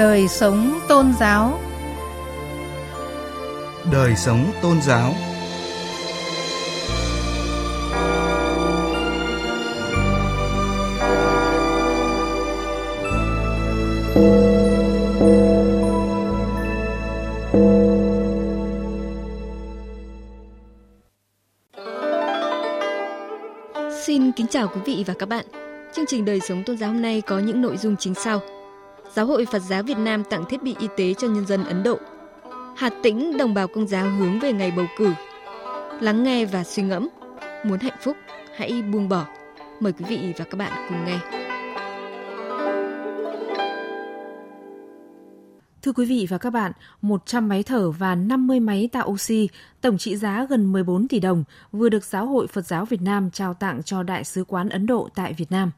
Đời sống tôn giáo Đời sống tôn giáo Xin kính chào quý vị và các bạn. Chương trình Đời sống tôn giáo hôm nay có những nội dung chính sau. Giáo hội Phật giáo Việt Nam tặng thiết bị y tế cho nhân dân Ấn Độ. Hà Tĩnh đồng bào công giáo hướng về ngày bầu cử. Lắng nghe và suy ngẫm. Muốn hạnh phúc, hãy buông bỏ. Mời quý vị và các bạn cùng nghe. Thưa quý vị và các bạn, 100 máy thở và 50 máy tạo oxy, tổng trị giá gần 14 tỷ đồng, vừa được Giáo hội Phật giáo Việt Nam trao tặng cho Đại sứ quán Ấn Độ tại Việt Nam.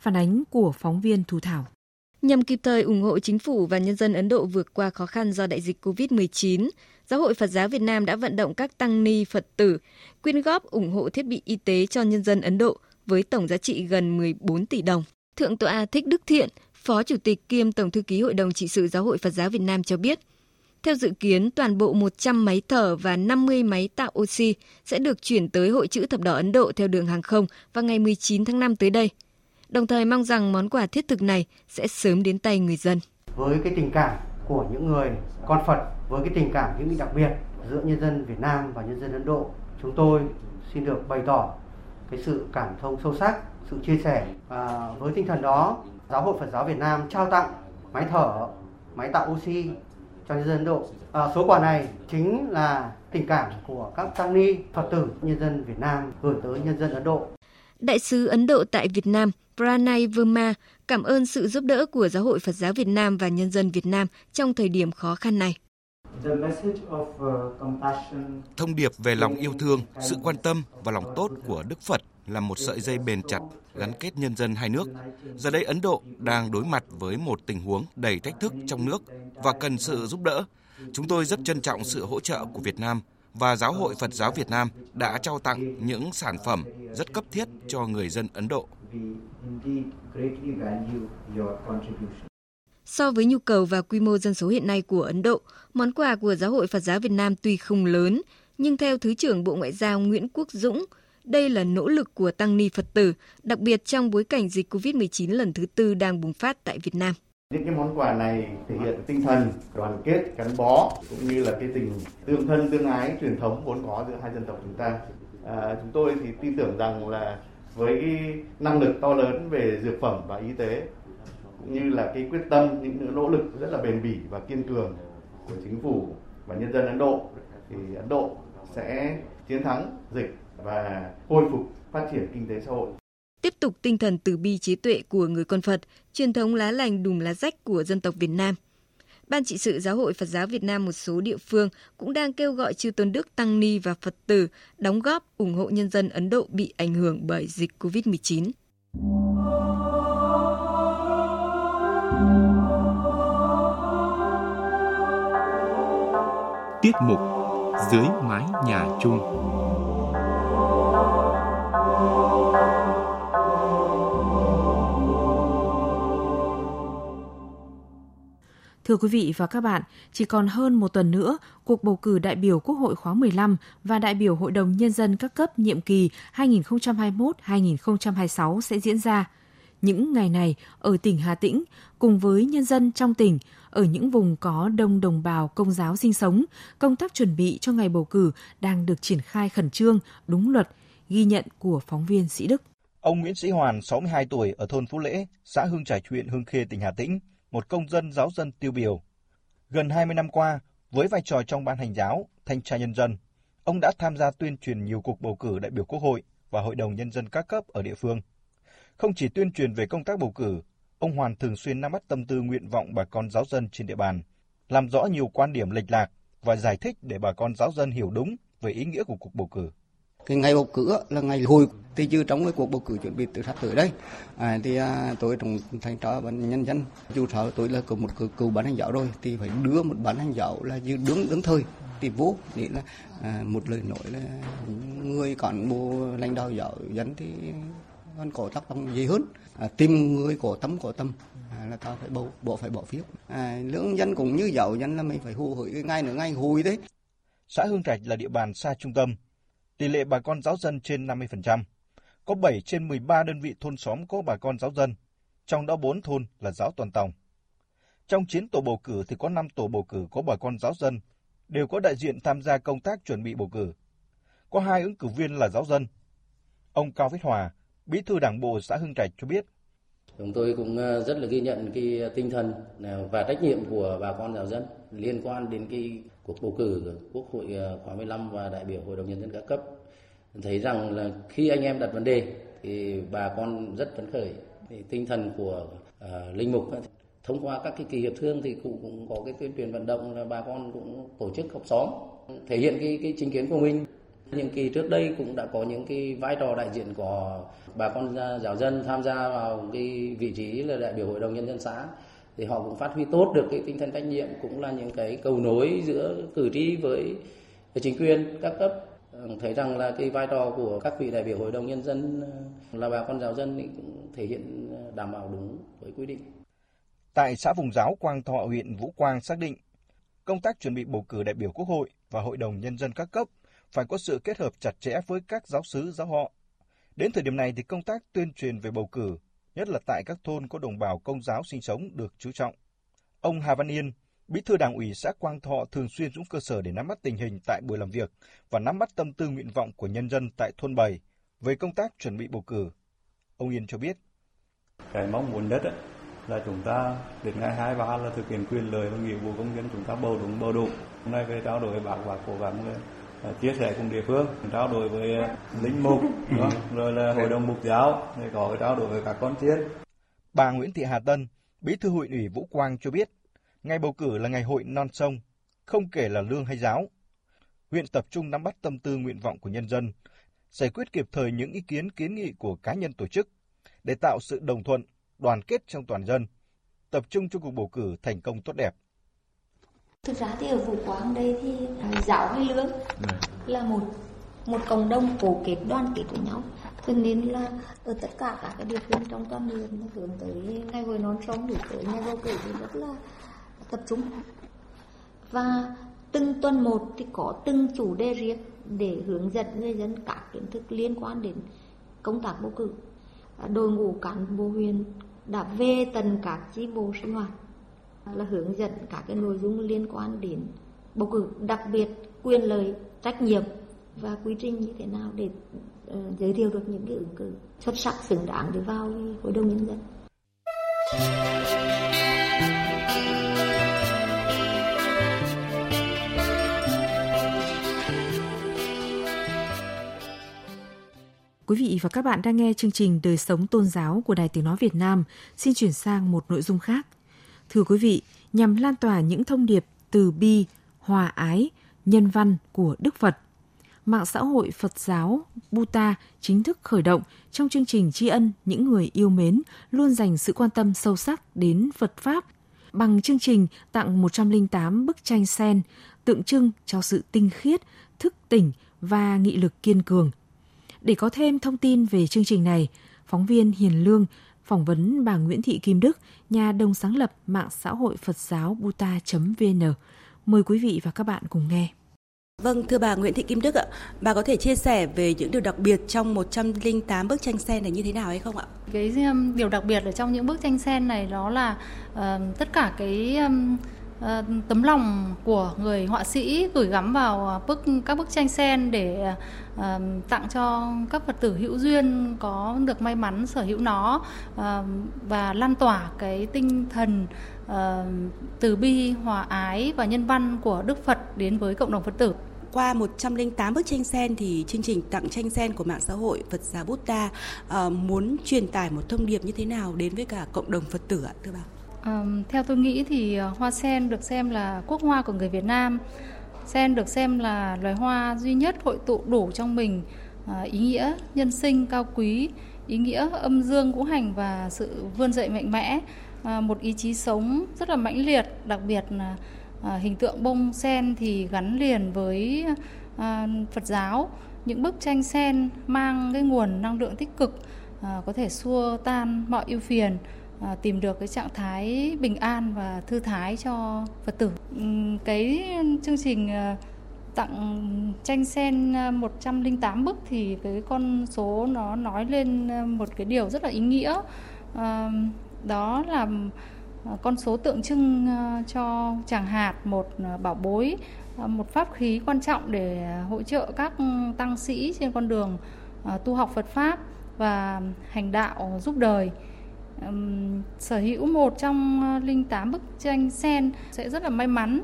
Phản ánh của phóng viên Thu Thảo. Nhằm kịp thời ủng hộ chính phủ và nhân dân Ấn Độ vượt qua khó khăn do đại dịch COVID-19, Giáo hội Phật giáo Việt Nam đã vận động các tăng ni Phật tử quyên góp ủng hộ thiết bị y tế cho nhân dân Ấn Độ với tổng giá trị gần 14 tỷ đồng. Thượng tọa Thích Đức Thiện, Phó Chủ tịch kiêm Tổng thư ký Hội đồng trị sự Giáo hội Phật giáo Việt Nam cho biết, theo dự kiến, toàn bộ 100 máy thở và 50 máy tạo oxy sẽ được chuyển tới Hội chữ Thập đỏ Ấn Độ theo đường hàng không vào ngày 19 tháng 5 tới đây. Đồng thời mong rằng món quà thiết thực này sẽ sớm đến tay người dân. Với cái tình cảm của những người con Phật, với cái tình cảm những đặc biệt giữa nhân dân Việt Nam và nhân dân Ấn Độ, chúng tôi xin được bày tỏ cái sự cảm thông sâu sắc, sự chia sẻ và với tinh thần đó Giáo hội Phật giáo Việt Nam trao tặng máy thở, máy tạo oxy cho nhân dân Ấn Độ. À, số quà này chính là tình cảm của các tăng ni Phật tử nhân dân Việt Nam gửi tới nhân dân Ấn Độ. Đại sứ Ấn Độ tại Việt Nam Pranay Verma cảm ơn sự giúp đỡ của Giáo hội Phật giáo Việt Nam và nhân dân Việt Nam trong thời điểm khó khăn này. Thông điệp về lòng yêu thương, sự quan tâm và lòng tốt của Đức Phật là một sợi dây bền chặt gắn kết nhân dân hai nước. Giờ đây Ấn Độ đang đối mặt với một tình huống đầy thách thức trong nước và cần sự giúp đỡ. Chúng tôi rất trân trọng sự hỗ trợ của Việt Nam và Giáo hội Phật giáo Việt Nam đã trao tặng những sản phẩm rất cấp thiết cho người dân Ấn Độ. So với nhu cầu và quy mô dân số hiện nay của Ấn Độ, món quà của Giáo hội Phật giáo Việt Nam tuy không lớn, nhưng theo Thứ trưởng Bộ Ngoại giao Nguyễn Quốc Dũng, đây là nỗ lực của tăng ni Phật tử, đặc biệt trong bối cảnh dịch COVID-19 lần thứ tư đang bùng phát tại Việt Nam. Những cái món quà này thể hiện tinh thần đoàn kết, gắn bó cũng như là cái tình tương thân tương ái truyền thống vốn có giữa hai dân tộc chúng ta. À, chúng tôi thì tin tưởng rằng là với cái năng lực to lớn về dược phẩm và y tế cũng như là cái quyết tâm những nỗ lực rất là bền bỉ và kiên cường của chính phủ và nhân dân Ấn Độ thì Ấn Độ sẽ chiến thắng dịch và khôi phục phát triển kinh tế xã hội. Tiếp tục tinh thần từ bi trí tuệ của người con Phật, truyền thống lá lành đùm lá rách của dân tộc Việt Nam. Ban trị sự Giáo hội Phật giáo Việt Nam một số địa phương cũng đang kêu gọi chư tôn đức tăng ni và Phật tử đóng góp ủng hộ nhân dân Ấn Độ bị ảnh hưởng bởi dịch COVID-19. Tiết mục Dưới mái nhà chung Thưa quý vị và các bạn, chỉ còn hơn một tuần nữa, cuộc bầu cử đại biểu Quốc hội khóa 15 và đại biểu Hội đồng Nhân dân các cấp nhiệm kỳ 2021-2026 sẽ diễn ra. Những ngày này, ở tỉnh Hà Tĩnh, cùng với nhân dân trong tỉnh, ở những vùng có đông đồng bào công giáo sinh sống, công tác chuẩn bị cho ngày bầu cử đang được triển khai khẩn trương, đúng luật, ghi nhận của phóng viên Sĩ Đức. Ông Nguyễn Sĩ Hoàn, 62 tuổi, ở thôn Phú Lễ, xã Hương trải huyện Hương Khê, tỉnh Hà Tĩnh, một công dân giáo dân tiêu biểu. Gần 20 năm qua, với vai trò trong ban hành giáo, thanh tra nhân dân, ông đã tham gia tuyên truyền nhiều cuộc bầu cử đại biểu Quốc hội và Hội đồng Nhân dân các cấp ở địa phương. Không chỉ tuyên truyền về công tác bầu cử, ông Hoàn thường xuyên nắm bắt tâm tư nguyện vọng bà con giáo dân trên địa bàn, làm rõ nhiều quan điểm lệch lạc và giải thích để bà con giáo dân hiểu đúng về ý nghĩa của cuộc bầu cử. Cái ngày bầu cử là ngày hồi thì chứ trong cái cuộc bầu cử chuẩn bị từ sắp tới đây à, thì à, tôi trong thanh tra và nhân dân dù sao tôi là cùng một cựu, cử bán hành giáo rồi thì phải đưa một bán hành giáo là như đứng đứng thời thì vô để là à, một lời nói là người cán bộ lãnh đạo giáo dân thì còn có tác động gì hơn. À, tìm người có tâm có tâm à, là ta phải bầu bộ phải bỏ phiếu. À, lương dân cũng như giàu dân là mình phải hù hủy ngay nữa ngay hùi đấy. Xã Hương Trạch là địa bàn xa trung tâm tỷ lệ bà con giáo dân trên 50%. Có 7 trên 13 đơn vị thôn xóm có bà con giáo dân, trong đó 4 thôn là giáo toàn tòng. Trong 9 tổ bầu cử thì có 5 tổ bầu cử có bà con giáo dân, đều có đại diện tham gia công tác chuẩn bị bầu cử. Có hai ứng cử viên là giáo dân. Ông Cao Viết Hòa, Bí thư Đảng bộ xã Hưng Trạch cho biết. Chúng tôi cũng ờ, rất là ghi nhận cái tinh thần ờ, và trách nhiệm của bà con giáo dân liên quan đến cái cuộc bầu cử Quốc hội ờ, khóa 15 và đại biểu Hội đồng Nhân dân các cấp. Thấy rằng là khi anh em đặt vấn đề thì bà con rất phấn khởi. Thì tinh thần của uh, linh mục thông qua các cái kỳ hiệp thương thì cũng, cũng có cái tuyên truyền vận động là bà con cũng tổ chức họp xóm thể hiện cái cái chính kiến của mình những kỳ trước đây cũng đã có những cái vai trò đại diện của bà con ờ, giáo dân tham gia vào cái vị trí là đại biểu hội đồng nhân dân xã thì họ cũng phát huy tốt được cái tinh thần trách nhiệm cũng là những cái cầu nối giữa cử tri với, với chính quyền các cấp ờ, thấy rằng là cái vai trò của các vị đại biểu hội đồng nhân dân ờ, là bà con giáo dân thì cũng thể hiện ờ, đảm bảo đúng với quy định. Tại xã vùng giáo Quang Thọ huyện Vũ Quang xác định công tác chuẩn bị bầu cử đại biểu Quốc hội và Hội đồng nhân dân các cấp phải có sự kết hợp chặt chẽ với các giáo sứ giáo họ. Đến thời điểm này thì công tác tuyên truyền về bầu cử, nhất là tại các thôn có đồng bào công giáo sinh sống được chú trọng. Ông Hà Văn Yên, Bí thư Đảng ủy xã Quang Thọ thường xuyên xuống cơ sở để nắm bắt tình hình tại buổi làm việc và nắm bắt tâm tư nguyện vọng của nhân dân tại thôn bảy về công tác chuẩn bị bầu cử. Ông Yên cho biết. Cái mong muốn nhất là chúng ta đến ngày 23 là thực hiện quyền lợi và nghĩa vụ công dân chúng ta bầu đúng bầu đủ. Hôm nay về trao đổi với bác và cố gắng À, chia sẻ cùng địa phương trao đổi với à, linh mục rồi là hội đồng mục giáo để có trao đổi với các con chiên. Bà Nguyễn Thị Hà Tân bí thư hội ủy Vũ Quang cho biết ngày bầu cử là ngày hội non sông không kể là lương hay giáo. Huyện tập trung nắm bắt tâm tư nguyện vọng của nhân dân giải quyết kịp thời những ý kiến kiến nghị của cá nhân tổ chức để tạo sự đồng thuận đoàn kết trong toàn dân tập trung cho cuộc bầu cử thành công tốt đẹp Thực ra thì ở Vũ Quang đây thì giáo hay lương ừ. là một một cộng đồng cổ kết đoàn kết với nhau. Cho nên là ở tất cả các cái địa phương trong toàn huyện hướng tới ngày hội non sông để tới ngày bầu cử thì rất là tập trung. Và từng tuần một thì có từng chủ đề riêng để hướng dẫn người dân các kiến thức liên quan đến công tác bầu cử. Đội ngũ cán bộ huyện đã về tận các chi bộ sinh hoạt là hướng dẫn các cái nội dung liên quan đến bầu cử đặc biệt quyền lợi trách nhiệm và quy trình như thế nào để uh, giới thiệu được những cái ứng cử xuất sắc xứng đáng để vào hội đồng nhân dân. Quý vị và các bạn đang nghe chương trình Đời sống tôn giáo của Đài Tiếng Nói Việt Nam. Xin chuyển sang một nội dung khác. Thưa quý vị, nhằm lan tỏa những thông điệp từ bi, hòa ái, nhân văn của Đức Phật, mạng xã hội Phật giáo Buta chính thức khởi động trong chương trình tri ân những người yêu mến luôn dành sự quan tâm sâu sắc đến Phật Pháp bằng chương trình tặng 108 bức tranh sen tượng trưng cho sự tinh khiết, thức tỉnh và nghị lực kiên cường. Để có thêm thông tin về chương trình này, phóng viên Hiền Lương phỏng vấn bà Nguyễn Thị Kim Đức, nhà đồng sáng lập mạng xã hội Phật giáo buta.vn. Mời quý vị và các bạn cùng nghe. Vâng, thưa bà Nguyễn Thị Kim Đức ạ, bà có thể chia sẻ về những điều đặc biệt trong 108 bức tranh sen này như thế nào hay không ạ? Cái um, điều đặc biệt ở trong những bức tranh sen này đó là uh, tất cả cái um, Ờ, tấm lòng của người họa sĩ gửi gắm vào bức các bức tranh sen để ờ, tặng cho các Phật tử hữu duyên có được may mắn sở hữu nó ờ, và lan tỏa cái tinh thần từ bi, hòa ái và nhân văn của Đức Phật đến với cộng đồng Phật tử qua 108 bức tranh sen thì chương trình tặng tranh sen của mạng xã hội Phật giáo Buddha uh, muốn truyền tải một thông điệp như thế nào đến với cả cộng đồng Phật tử ạ thưa bà? À, theo tôi nghĩ thì ờ, hoa sen được xem là quốc hoa của người Việt Nam. Sen được xem là loài hoa duy nhất hội tụ đủ trong mình ờ, ý nghĩa nhân sinh cao quý, ý nghĩa âm dương ngũ hành và sự vươn dậy mạnh mẽ, ờ, một ý chí sống rất là mãnh liệt, đặc biệt là hình tượng bông sen thì gắn liền với Phật giáo. Những bức tranh sen mang cái nguồn năng lượng tích cực có thể xua tan mọi ưu phiền À, tìm được cái trạng thái bình an và thư thái cho Phật tử. Ừ, cái chương trình à, tặng tranh sen à, 108 bức thì cái con số nó nói lên một cái điều rất là ý nghĩa. Đó là con số tượng trưng cho chàng hạt, một bảo bối một pháp khí quan trọng để hỗ trợ các tăng sĩ trên con đường tu học Phật pháp và hành đạo giúp đời um, sở hữu một trong ờ, linh tám bức tranh sen sẽ rất là may mắn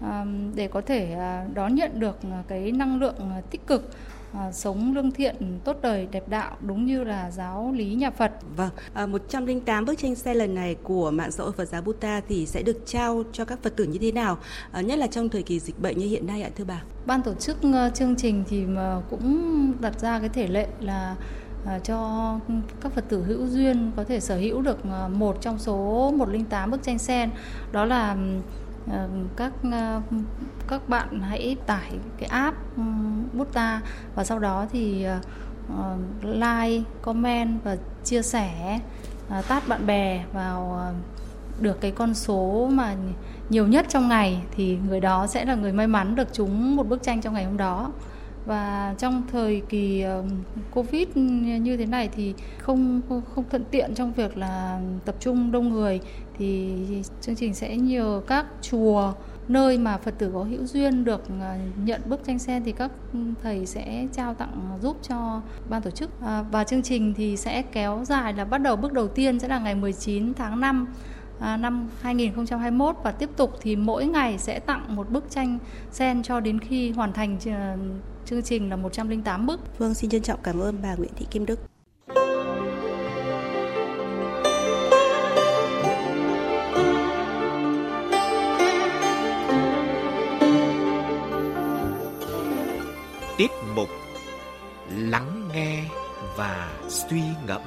um, để có thể uh, đón nhận được cái năng lượng tích cực À, sống lương thiện, tốt đời, đẹp đạo đúng như là giáo lý nhà Phật. Vâng, à, 108 bức tranh sen lần này của mạng xã hội Phật giáo Buddha thì sẽ được trao cho các Phật tử như thế nào? À, nhất là trong thời kỳ dịch bệnh như hiện nay ạ thưa bà. Ban tổ chức uh, chương trình thì mà cũng đặt ra cái thể lệ là Ờ, cho các Phật tử hữu duyên có thể sở hữu được ờ, một trong số 108 bức tranh sen. Đó là ờ, các các bạn hãy tải cái app ừ, Buddha và sau đó thì like, comment và chia sẻ tát bạn bè vào được cái con số mà nhiều nhất trong ngày thì người đó sẽ là người may mắn được trúng một bức tranh trong ngày hôm đó và trong thời kỳ covid như thế này thì không không thuận tiện trong việc là tập trung đông người. Thì chương trình sẽ nhờ các chùa, nơi mà Phật tử có hữu duyên được à, nhận bức tranh sen thì các thầy sẽ trao tặng giúp cho ban tổ chức. À, và chương trình thì sẽ kéo dài là bắt đầu bước đầu tiên sẽ là ngày 19 tháng 5 năm à, 2021 và tiếp tục thì mỗi ngày sẽ tặng một bức tranh sen cho đến khi hoàn thành chương trình là 108 bức. Vâng, xin trân trọng cảm ơn bà Nguyễn Thị Kim Đức. Tiết mục Lắng nghe và suy ngẫm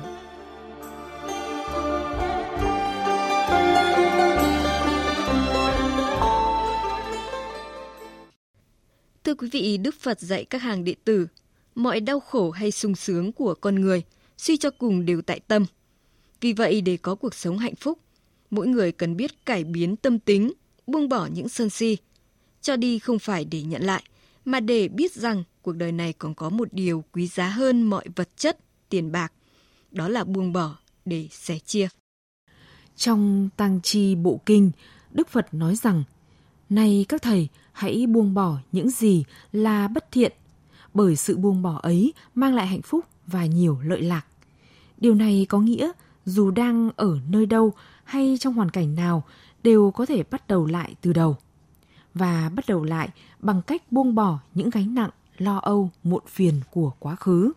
Thưa quý vị, Đức Phật dạy các hàng đệ tử, mọi đau khổ hay sung sướng của con người suy cho cùng đều tại tâm. Vì vậy, để có cuộc sống hạnh phúc, mỗi người cần biết cải biến tâm tính, buông bỏ những sân si. Cho đi không phải để nhận lại, mà để biết rằng cuộc đời này còn có một điều quý giá hơn mọi vật chất, tiền bạc. Đó là buông bỏ để sẻ chia. Trong Tăng Chi Bộ Kinh, Đức Phật nói rằng, Này các thầy, hãy buông bỏ những gì là bất thiện, bởi sự buông bỏ ấy mang lại hạnh phúc và nhiều lợi lạc. Điều này có nghĩa dù đang ở nơi đâu hay trong hoàn cảnh nào đều có thể bắt đầu lại từ đầu. Và bắt đầu lại bằng cách buông bỏ những gánh nặng, lo âu, muộn phiền của quá khứ.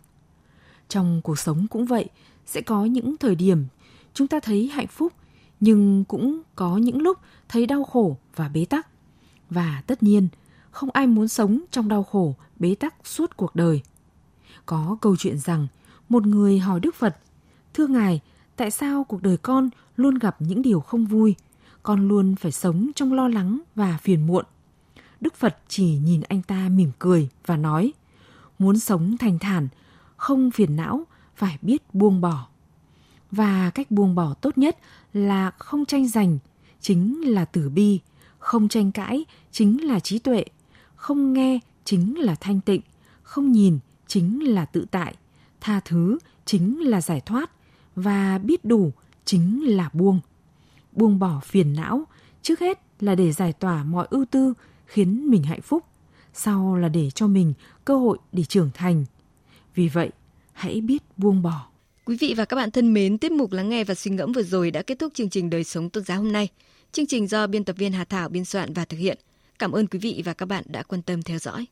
Trong cuộc sống cũng vậy, sẽ có những thời điểm chúng ta thấy hạnh phúc nhưng cũng có những lúc thấy đau khổ và bế tắc. Và tất nhiên, không ai muốn sống trong đau khổ, bế tắc suốt cuộc đời. Có câu chuyện rằng, một người hỏi Đức Phật, Thưa Ngài, tại sao cuộc đời con luôn gặp những điều không vui? Con luôn phải sống trong lo lắng và phiền muộn. Đức Phật chỉ nhìn anh ta mỉm cười và nói, muốn sống thành thản, không phiền não, phải biết buông bỏ. Và cách buông bỏ tốt nhất là không tranh giành, chính là tử bi, không tranh cãi chính là trí tuệ, không nghe chính là thanh tịnh, không nhìn chính là tự tại, tha thứ chính là giải thoát và biết đủ chính là buông. Buông bỏ phiền não, trước hết là để giải tỏa mọi ưu tư khiến mình hạnh phúc, sau là để cho mình cơ hội để trưởng thành. Vì vậy, hãy biết buông bỏ. Quý vị và các bạn thân mến, tiết mục lắng nghe và suy ngẫm vừa rồi đã kết thúc chương trình đời sống tôn giáo hôm nay. Chương trình do biên tập viên Hà Thảo biên soạn và thực hiện. Cảm ơn quý vị và các bạn đã quan tâm theo dõi.